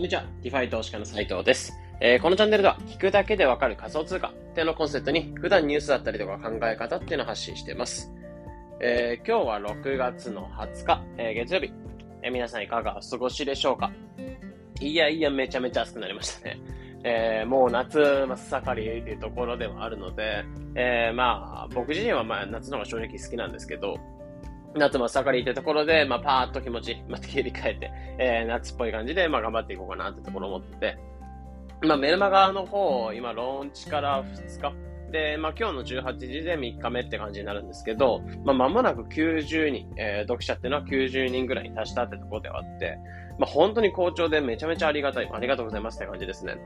こんにちは。ディファイ投資家の斉藤です。えー、このチャンネルでは、聞くだけでわかる仮想通貨っていうのをコンセプトに、普段ニュースだったりとか考え方っていうのを発信しています。えー、今日は6月の20日、えー、月曜日、えー、皆さんいかがお過ごしでしょうか？いやいや、めちゃめちゃ暑くなりましたね。えー、もう夏真っ盛りっていうところではあるので、えー、まあ、僕自身はまあ夏の方が正直好きなんですけど、夏真っ盛りってところで、まあ、パーッと気持ち、また切り替えて、えー、夏っぽい感じで、まあ、頑張っていこうかなってところを思ってて、まあ、メルマガの方、今、ローンチから2日、で、まあ、今日の18時で3日目って感じになるんですけど、まあ、間もなく90人、えー、読者っていうのは90人ぐらいに達したってところではあって、まあ、本当に好調でめちゃめちゃありがたい、ありがとうございますって感じですね。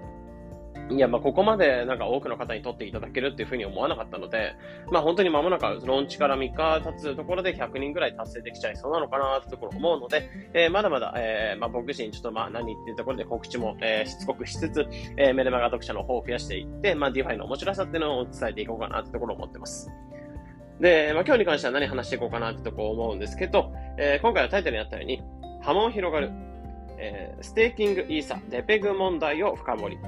いや、まあ、ここまでなんか多くの方に取っていただけるっていうふうに思わなかったので、まあ、本当に間もなくローンチから3日経つところで100人ぐらい達成できちゃいそうなのかなってところ思うので、えー、まだまだ、えー、まあ、僕自身ちょっとまあ何っていうところで告知も、えー、しつこくしつつ、えー、メルマガ読者の方を増やしていって、まあ、DeFi の面白さっていうのを伝えていこうかなってところを思ってます。で、まあ、今日に関しては何話していこうかなってところを思うんですけど、えー、今回はタイトルにあったように、波紋広がる、えー、ステーキングイーサ、デペグ問題を深掘り。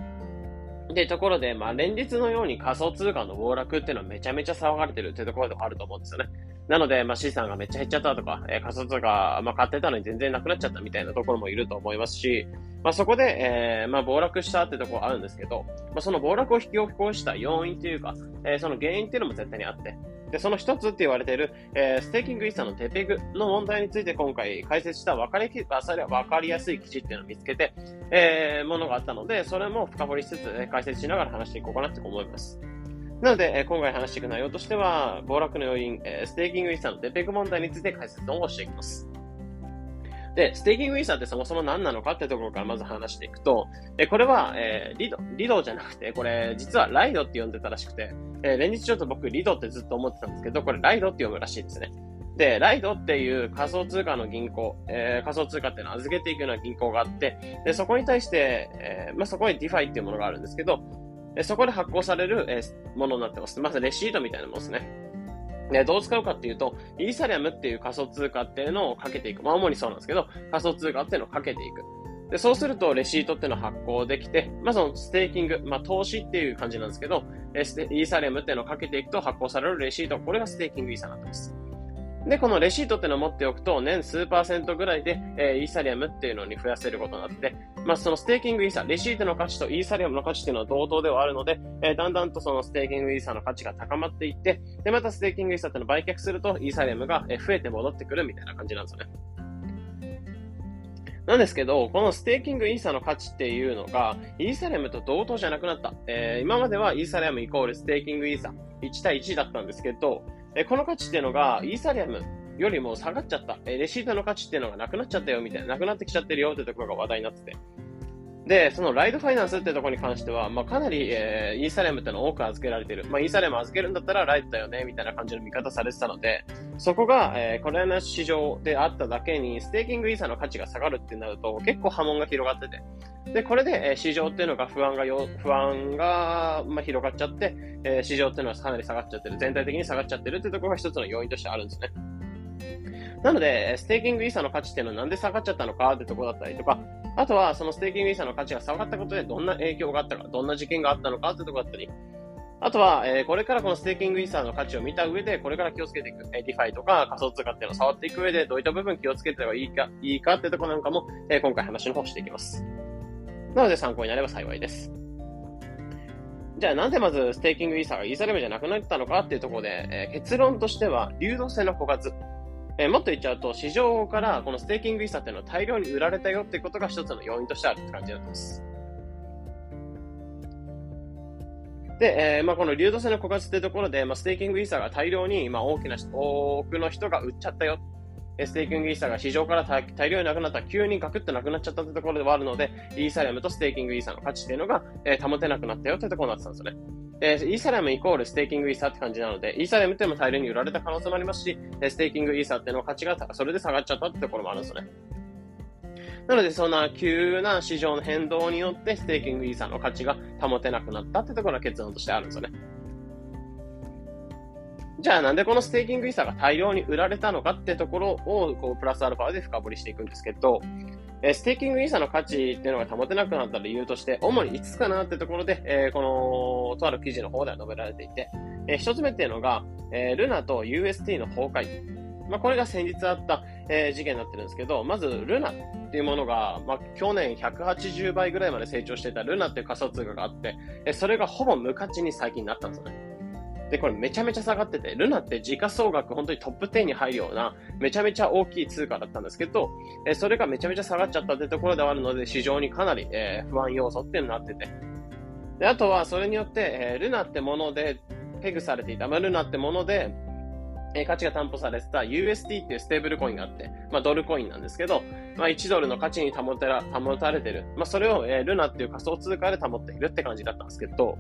で、ところで、まあ、連日のように仮想通貨の暴落っていうのはめちゃめちゃ騒がれてるっていうところでもあると思うんですよね。なので、まあ、資産がめっちゃ減っちゃったとか、えー、仮想通貨、まあ、買ってたのに全然なくなっちゃったみたいなところもいると思いますし、まあ、そこで、えー、まあ、暴落したってところあるんですけど、まあ、その暴落を引き起こした要因というか、えー、その原因っていうのも絶対にあって、で、その一つって言われている、えー、ステーキングイーサのテペグの問題について今回解説した分かり分かりやすい記事っていうのを見つけて、えー、ものがあったので、それも深掘りしつつ、え解説しながら話していこうかなと思います。なので、え今回話していく内容としては、暴落の要因、えステーキングイーサのテペグ問題について解説をしていきます。で、ステーキングイーサーってそもそも何なのかってところからまず話していくと、えこれは、えー、リド、リドじゃなくて、これ実はライドって呼んでたらしくて、えー、連日ちょっと僕リドってずっと思ってたんですけど、これライドって読むらしいですね。で、ライドっていう仮想通貨の銀行、えー、仮想通貨っていうのを預けていくような銀行があって、で、そこに対して、えー、まあ、そこに DeFi っていうものがあるんですけど、えそこで発行される、えー、ものになってます。まずレシートみたいなものですね。ね、どう使うかっていうと、イーサリアムっていう仮想通貨っていうのをかけていく。まあ、主にそうなんですけど、仮想通貨っていうのをかけていく。で、そうすると、レシートっていうのを発行できて、まあ、そのステーキング、まあ、投資っていう感じなんですけど、イーサリアムっていうのをかけていくと発行されるレシート、これがステーキングイーサーになってます。で、このレシートっていうのを持っておくと、年数パーセントぐらいで、えー、イーサリアムっていうのに増やせることになって、まあ、そのステーキングイーサ、レシートの価値とイーサリアムの価値っていうのは同等ではあるので、えー、だんだんとそのステーキングイーサの価値が高まっていって、で、またステーキングイーサっていうのを売却すると、イーサリアムが増えて戻ってくるみたいな感じなんですよね。なんですけど、このステーキングイーサの価値っていうのが、イーサリアムと同等じゃなくなった。えー、今まではイーサリアムイコールステーキングイーサ1対1だったんですけど、え、この価値っていうのが、イーサリアムよりも下がっちゃった。えレシートの価値っていうのがなくなっちゃったよみたいな、なくなってきちゃってるよってところが話題になってて。で、そのライドファイナンスってところに関しては、まあ、かなり、えー、イーサレムっての多く預けられてる。まあ、イーサレム預けるんだったらライドだよね、みたいな感じの見方されてたので、そこが、えー、これの市場であっただけに、ステーキングイーサの価値が下がるってなると、結構波紋が広がってて。で、これで、えー、市場っていうのが不安がよ、不安が、まあ、広がっちゃって、えー、市場っていうのはかなり下がっちゃってる。全体的に下がっちゃってるってところが一つの要因としてあるんですね。なので、ステーキングイーサの価値っていうのはなんで下がっちゃったのかってところだったりとか、あとはそのステーキングイーサの価値が下がったことでどんな影響があったか、どんな事件があったのかってところだったり、あとは、えー、これからこのステーキングイーサーの価値を見た上で、これから気をつけていく、えー、ディファイとか仮想通貨っていうのを触っていく上で、どういった部分気をつけてればいいか、いいかってところなんかも、えー、今回話の方していきます。なので参考になれば幸いです。じゃあなんでまずステーキングイーサーがイーサリアムじゃなくなったのかっていうところで、えー、結論としては、流動性の枯渇。えー、もっと言っちゃうと、市場からこのステーキングイーサっていうのは大量に売られたよっていうことが一つの要因としてあるって感じになってます。で、えー、まあ、この流動性の枯渇っていうところで、まあ、ステーキングイーサーが大量に、まあ、大きな、多くの人が売っちゃったよ。ステーキングイーサーが市場から大量になくなった、急にガクッとなくなっちゃったってところではあるので、イーサリアムとステーキングイーサーの価値っていうのが、えー、保てなくなったよってところになってたんですよね。えー、イーサリアムイコールステーキングイーサーって感じなので、イーサリアムっても大量に売られた可能性もありますし、ステーキングイーサーっての価値がそれで下がっちゃったってところもあるんですよね。なので、そんな急な市場の変動によって、ステーキングイーサーの価値が保てなくなったってところが結論としてあるんですよね。じゃあなんでこのステーキングイーサーが大量に売られたのかってところを、こう、プラスアルファで深掘りしていくんですけど、えステーキングイーサの価値っていうのが保てなくなった理由として、主に5つかなってところで、えー、この、とある記事の方では述べられていて、えー、1つ目っていうのが、えー、ルナと UST の崩壊。まあ、これが先日あった、えー、事件になってるんですけど、まず、ルナっていうものが、まあ、去年180倍ぐらいまで成長していたルナっていう仮想通貨があって、えー、それがほぼ無価値に最近なったんですよね。で、これめちゃめちゃ下がってて、ルナって時価総額本当にトップ10に入るような、めちゃめちゃ大きい通貨だったんですけど、え、それがめちゃめちゃ下がっちゃったってところではあるので、市場にかなり、え、不安要素っていうのになってて。で、あとはそれによって、え、ルナってもので、ペグされていた、まあ、ルナってもので、え価値が担保されてた USD っていうステーブルコインがあって、まあ、ドルコインなんですけど、まあ、1ドルの価値に保てら保たれてる。まあ、それを、えー、ルナっていう仮想通貨で保っているって感じだったんですけど、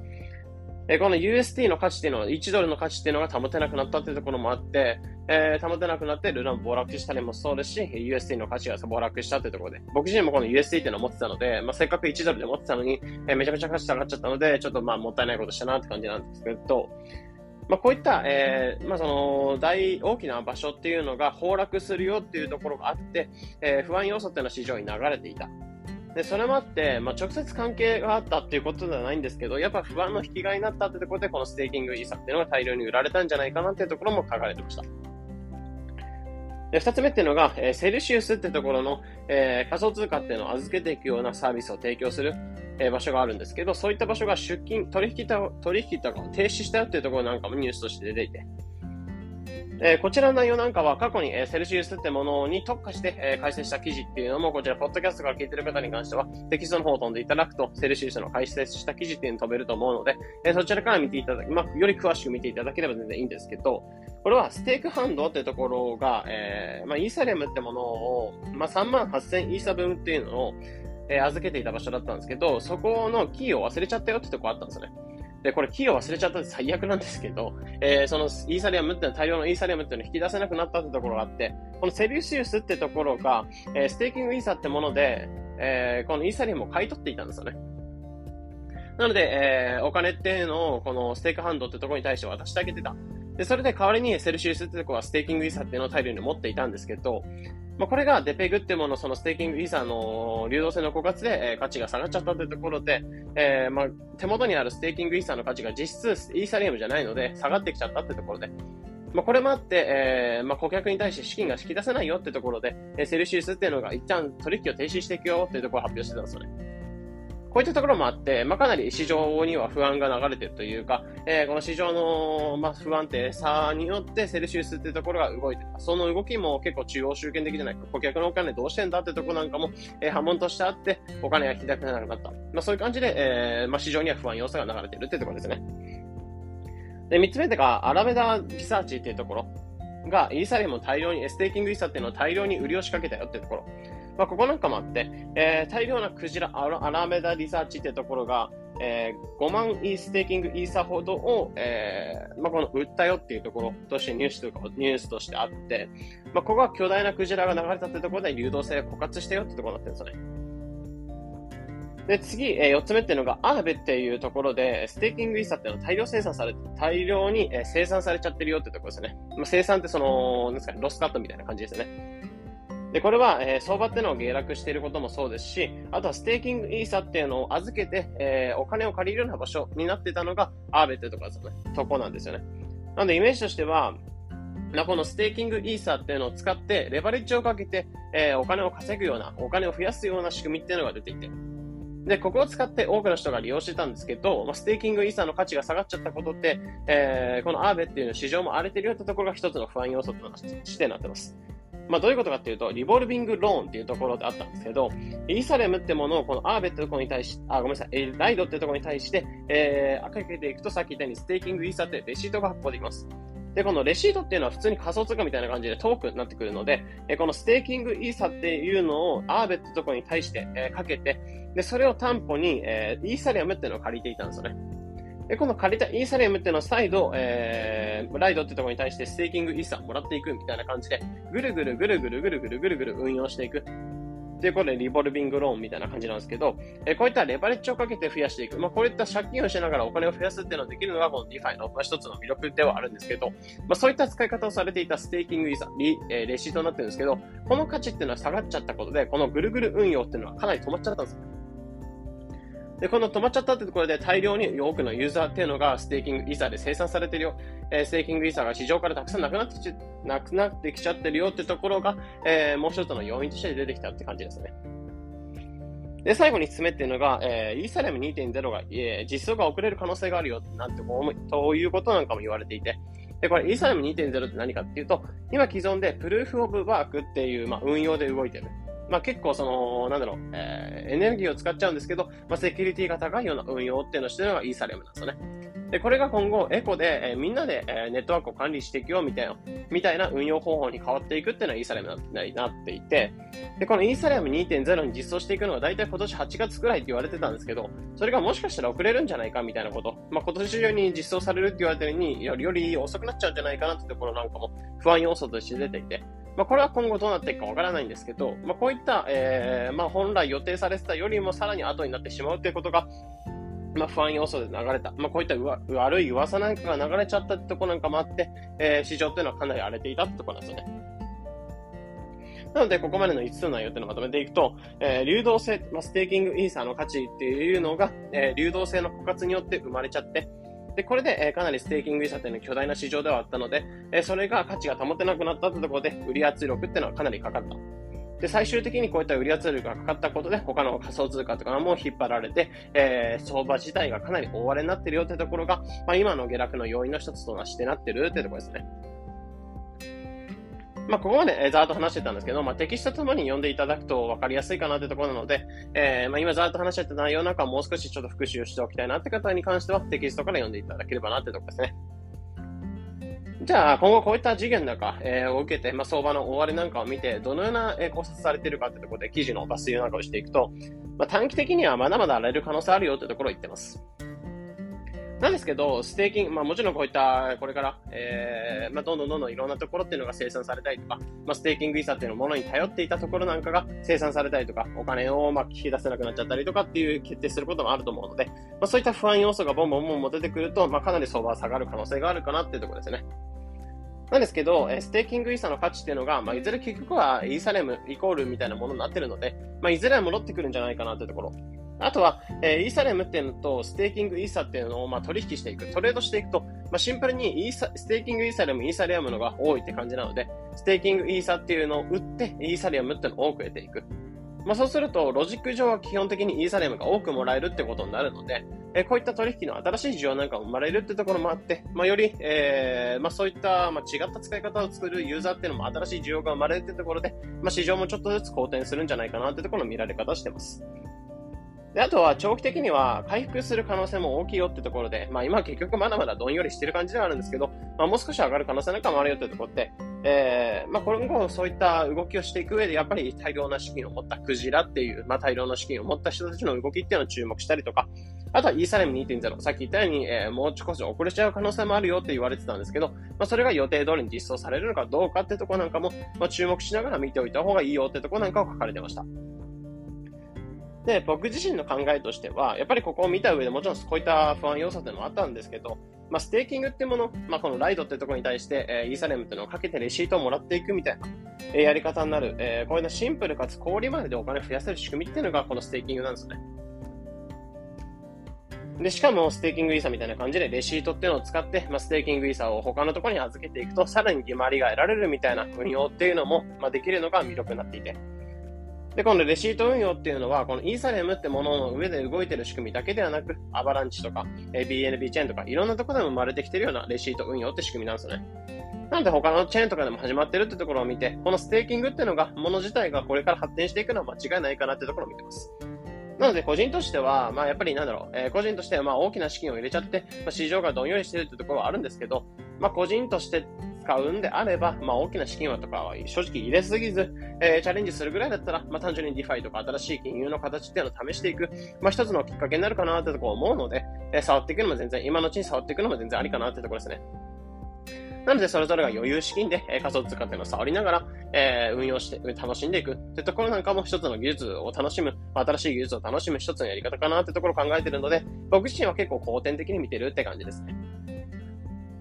えこの USD の価値っていうのは、1ドルの価値っていうのが保てなくなったっていうところもあって、えー、保てなくなってルナも暴落したりもそうですし、USD の価値が暴落したっていうところで、僕自身もこの USD っていうのを持ってたので、まあ、せっかく1ドルで持ってたのに、えー、めちゃめちゃ価値下がっちゃったので、ちょっとまあもったいないことしたなって感じなんですけど、まあ、こういった、えー、まあ、その、大、大きな場所っていうのが崩落するよっていうところがあって、えー、不安要素っていうのは市場に流れていた。で、それもあって、まあ、直接関係があったっていうことではないんですけど、やっぱ不安の引き金になったってところで、このステーキングイーサっていうのが大量に売られたんじゃないかなっていうところも書かれてました。で、二つ目っていうのが、えー、セルシウスってところの、えー、仮想通貨っていうのを預けていくようなサービスを提供する、えー、場所があるんですけど、そういった場所が出金、取引た、取引とかを停止したよっていうところなんかもニュースとして出ていて、えー、こちらの内容なんかは過去に、えー、セルシウスってものに特化して、えー、解説した記事っていうのも、こちら、ポッドキャストから聞いてる方に関しては、テキストの方を飛んでいただくと、セルシウスの解説した記事っていうのを飛べると思うので、えー、そちらから見ていただき、まあ、より詳しく見ていただければ全然いいんですけど、これはステークハンドっていうところが、えー、まあ、イーサリアムってものを、まあ、3万8000イーサ分っていうのを、えー、預けていた場所だったんですけど、そこのキーを忘れちゃったよってとこあったんですよね。で、これキーを忘れちゃったって最悪なんですけど、えー、そのイーサリアムっていうのは大量のイーサリアムっていうのを引き出せなくなったってところがあって、このセリシウスってところが、えー、ステーキングイーサってもので、えー、このイーサリアムを買い取っていたんですよね。なので、えー、お金っていうのを、このステークハンドってところに対して渡してあげてた。で、それで代わりにセルシウスってとこはステーキングイーサっていうのを大量に持っていたんですけど、まあ、これがデペグっていうもの、そのステーキングイーサの流動性の枯渇で、えー、価値が下がっちゃったというところで、えー、まあ、手元にあるステーキングイーサの価値が実質イーサリアムじゃないので、下がってきちゃったってところで、まあ、これもあって、えー、まあ、顧客に対して資金が引き出せないよってところで、えセルシウスっていうのが一旦取引を停止していくよっていうところを発表してたんですよね。こういったところもあって、まあ、かなり市場には不安が流れているというか、えー、この市場の、まあ、不安定さによってセルシウスっていうところが動いてた。その動きも結構中央集権的じゃないか。顧客のお金どうしてんだってところなんかも、えー、波紋としてあって、お金が引き出せなくなった。まあ、そういう感じで、えー、まあ、市場には不安要素が流れているっていうところですね。で、三つ目が、アラメダリサーチっていうところが、イーサリアムを大量に、ステーキングイーサっていうのを大量に売りを仕掛けたよっていうところ。まあ、ここなんかもあって、えー、大量なクジラ、アラメダリサーチってところが、えー、5万イーステーキングイーサほどを、えー、まあ、この売ったよっていうところとしてニュースとか、ニュースとしてあって、まあ、ここは巨大なクジラが流れたってところで流動性が枯渇したよってところになってるんですよね。で、次、えー、4つ目っていうのが、アーベっていうところで、ステーキングイーサっていうのは大量生産されて、大量に、えー、生産されちゃってるよってところですね。まあ、生産ってその、なんですかね、ロスカットみたいな感じですよね。で、これは、えー、相場っていうのを下落していることもそうですし、あとはステーキングイーサっていうのを預けて、えー、お金を借りるような場所になってたのが、アーベってとこですね。とこなんですよね。なので、イメージとしては、このステーキングイーサーっていうのを使って、レバレッジをかけて、えー、お金を稼ぐような、お金を増やすような仕組みっていうのが出ていて、で、ここを使って多くの人が利用してたんですけど、まあ、ステーキングイーサーの価値が下がっちゃったことって、えー、このアーベっていうの市場も荒れてるよってところが一つの不安要素としてなってます。まあ、どういうことかっていうと、リボルビングローンっていうところであったんですけど、イーサレムってものをこのアーベってところに対し、あ、ごめんなさい、ライドってところに対して、えー、かけていくとさっき言ったようにステーキングイーサってレシートが発行できます。で、このレシートっていうのは普通に仮想通貨みたいな感じでトークになってくるので、えこのステーキングイーサっていうのをアーベってところに対して、えかけて、で、それを担保に、えー、イーサリアムっていうのを借りていたんですよね。で、この借りたイーサリアムっていうのを再度、えー、ライドってところに対してステーキングイーサーもらっていくみたいな感じで、ぐるぐるぐるぐるぐるぐるぐるぐる運用していく。ということで、リボルビングローンみたいな感じなんですけど、えこういったレバレッジをかけて増やしていく。まあ、こういった借金をしながらお金を増やすっていうのができるのが、この DeFi の、まあ、一つの魅力ではあるんですけど、まあ、そういった使い方をされていたステーキングイーサ、リえレシートになってるんですけど、この価値っていうのは下がっちゃったことで、このぐるぐる運用っていうのはかなり止まっちゃったんですよ。で、この止まっちゃったってところで大量に多くのユーザーっていうのがステーキングイーサーで生産されてるよ。えー、ステーキングイーサーが市場からたくさんなくなってきなくなってきちゃってるよってところが、えー、もう一つの要因として出てきたって感じですね。で、最後に進めっていうのが、えー、イーサリアム2.0が、えー、実装が遅れる可能性があるよなんて思う、ということなんかも言われていて、で、これ、イーサリアム2.0って何かっていうと、今既存でプルーフオブワークっていう、まあ、運用で動いてる。まあ結構その、なんだろう、えー、エネルギーを使っちゃうんですけど、まあセキュリティが高いような運用っていうのをしてるのがイーサリアムなんですよね。で、これが今後エコで、えー、みんなで、えー、ネットワークを管理していくよみたいな、みたいな運用方法に変わっていくっていうのはイーサリアムになっていて、で、このイーサリアム2.0に実装していくのは大体今年8月くらいって言われてたんですけど、それがもしかしたら遅れるんじゃないかみたいなこと、まあ今年中に実装されるって言われてるに、よりより遅くなっちゃうんじゃないかなってところなんかも不安要素として出ていて、まあ、これは今後どうなっていくかわからないんですけど、まあ、こういった、えー、まあ、本来予定されてたよりもさらに後になってしまうということが、まあ、不安要素で流れた。まあ、こういった悪い噂なんかが流れちゃったってとこなんかもあって、えー、市場っていうのはかなり荒れていたってとこなんですよね。なので、ここまでの5つの内容っていうのをまとめていくと、えー、流動性、まあ、ステーキングイーサーの価値っていうのが、えー、流動性の枯渇によって生まれちゃって、で、これで、え、かなりステーキングイーサっていうのは巨大な市場ではあったので、え、それが価値が保てなくなったってところで、売り圧力っていうのはかなりかかった。で、最終的にこういった売り圧力がかかったことで、他の仮想通貨とかも引っ張られて、えー、相場自体がかなり大荒れになってるよってところが、まあ、今の下落の要因の一つとなしてなってるってところですね。まあ、ここまで、ざーっと話してたんですけど、まあ、テキストともに読んでいただくと分かりやすいかなってところなので、えー、まあ、今ざーっと話してた内容なんかもう少しちょっと復習しておきたいなって方に関しては、テキストから読んでいただければなってところですね。じゃあ、今後こういった事件なんか、え、を受けて、まあ、相場の終わりなんかを見て、どのような、考察されているかってところで記事の抜粋なんかをしていくと、まあ、短期的にはまだまだ荒れる可能性あるよってところを言ってます。なんですけど、ステーキング、まあもちろんこういった、これから、えー、まあどんどんどんどんいろんなところっていうのが生産されたりとか、まあステーキングイーサっていうのものに頼っていたところなんかが生産されたりとか、お金をまあ引き出せなくなっちゃったりとかっていう決定することもあると思うので、まあそういった不安要素がボンボンボンボン出てくると、まあかなり相場は下がる可能性があるかなっていうところですね。なんですけど、ステーキングイーサーの価値っていうのが、まあ、いずれ結局はイーサレムイコールみたいなものになってるので、まあ、いずれは戻ってくるんじゃないかなっていうところ。あとは、えー、イーサレムっていうのと、ステーキングイーサっていうのを、まあ、取引していく、トレードしていくと、まあ、シンプルにイーサ、ステーキングイーサレム、イーサリアムのが多いって感じなので、ステーキングイーサっていうのを売って、イーサリアムっていうのを多く得ていく。まあ、そうすると、ロジック上は基本的にイーサリアムが多くもらえるってことになるので、えー、こういった取引の新しい需要なんかも生まれるってところもあって、まあ、より、えー、まあ、そういった、まあ、違った使い方を作るユーザーっていうのも新しい需要が生まれるってところで、まあ、市場もちょっとずつ好転するんじゃないかなってところの見られ方してます。で、あとは長期的には回復する可能性も大きいよってところで、まあ今結局まだまだどんよりしてる感じではあるんですけど、まあもう少し上がる可能性なんかもあるよってところで、えー、まあ今後そういった動きをしていく上で、やっぱり大量な資金を持ったクジラっていう、まあ大量の資金を持った人たちの動きっていうのを注目したりとか、あとはイーサレム2.0、さっき言ったように、えー、もう少し遅れちゃう可能性もあるよって言われてたんですけど、まあそれが予定通りに実装されるのかどうかってところなんかも、まあ注目しながら見ておいた方がいいよってところなんかを書かれてました。で、僕自身の考えとしては、やっぱりここを見た上でもちろんこういった不安要素っていうのもあったんですけど、まあ、ステーキングっていうもの、まあ、このリドっていうところに対して、えー、イーサリアムっていうのをかけてレシートをもらっていくみたいな、えー、やり方になる、えー、こういうのシンプルかつ小売まででお金を増やせる仕組みっていうのがこのステーキングなんですね。で、しかも、ステーキングイーサみたいな感じで、レシートっていうのを使って、まあ、ステーキングイーサを他のところに預けていくと、さらに利回りが得られるみたいな運用っていうのも、まあ、できるのが魅力になっていて。で、このレシート運用っていうのは、このイーサリアムってものの上で動いてる仕組みだけではなく、アバランチとか、え BNB チェーンとか、いろんなところでも生まれてきてるようなレシート運用って仕組みなんですよね。なので他のチェーンとかでも始まってるってところを見て、このステーキングっていうのが、もの自体がこれから発展していくのは間違いないかなってところを見てます。なので、個人としては、まあ、やっぱりなんだろう、えー、個人としては、まあ、大きな資金を入れちゃって、まあ、市場がどんよりしてるってところはあるんですけど、まあ、個人として使うんであれば、まあ、大きな資金はとかは正直入れすぎず、えー、チャレンジするぐらいだったら、まあ、単純に DeFi とか新しい金融の形っていうのを試していく、まあ、一つのきっかけになるかなってとこ思うので、えー、触っていくのも全然、今のうちに触っていくのも全然ありかなってところですね。なので、それぞれが余裕資金で、え仮想通貨っていうのを触りながら、えー、運用して、楽しんでいくってところなんかも一つの技術を楽しむ、新しい技術を楽しむ一つのやり方かなってところを考えてるので、僕自身は結構後天的に見てるって感じですね。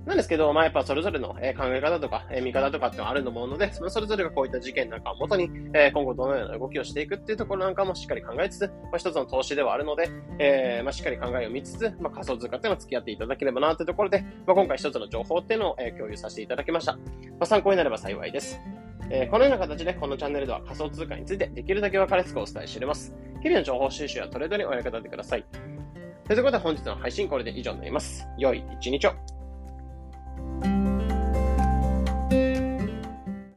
なんですけど、まあ、やっぱそれぞれの、え考え方とか、え見方とかってあると思うので、そのそれぞれがこういった事件なんかをもとに、え今後どのような動きをしていくっていうところなんかもしっかり考えつつ、まあ、一つの投資ではあるので、えー、まあ、しっかり考えを見つつ、まあ、仮想通貨っていうのを付き合っていただければなっていうところで、まあ、今回一つの情報っていうのを、え共有させていただきました。まあ、参考になれば幸いです。えー、このような形でこのチャンネルでは仮想通貨についてできるだけ分かりやすくお伝えしております。日々の情報収集やトレードにお役立てください。ということで本日の配信これで以上になります。良い一日を。